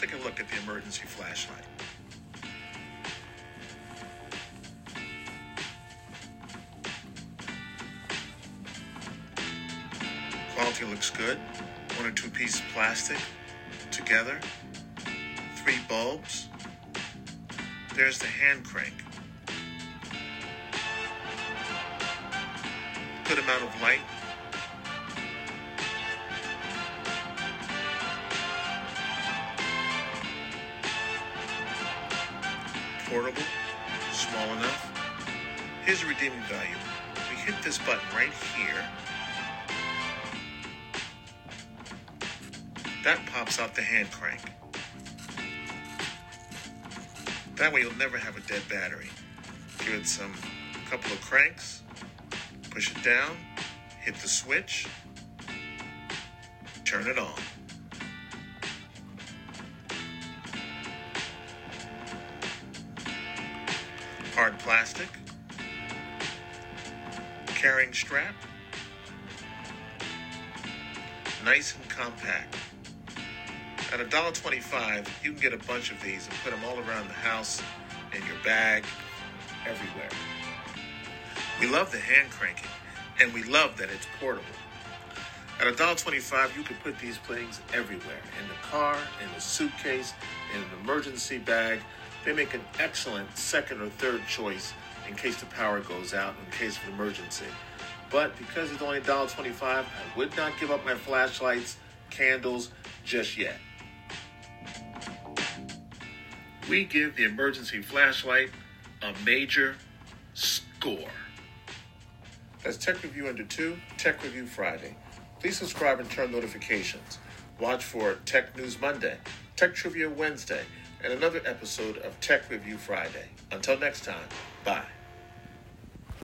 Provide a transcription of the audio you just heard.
take a look at the emergency flashlight. Quality looks good. One or two pieces of plastic together. Three bulbs. There's the hand crank. Good amount of light. Portable, small enough. Here's a redeeming value. We hit this button right here. That pops out the hand crank. That way you'll never have a dead battery. Give it some couple of cranks, push it down, hit the switch, turn it on. Hard plastic, carrying strap, nice and compact. At $1.25, you can get a bunch of these and put them all around the house, in your bag, everywhere. We love the hand cranking, and we love that it's portable. At $1.25, you can put these things everywhere in the car, in a suitcase, in an emergency bag. They make an excellent second or third choice in case the power goes out, in case of emergency. But because it's only $1.25, I would not give up my flashlights, candles just yet. We give the emergency flashlight a major score. That's Tech Review Under 2, Tech Review Friday. Please subscribe and turn notifications. Watch for Tech News Monday, Tech Trivia Wednesday, and another episode of Tech Review Friday. Until next time, bye.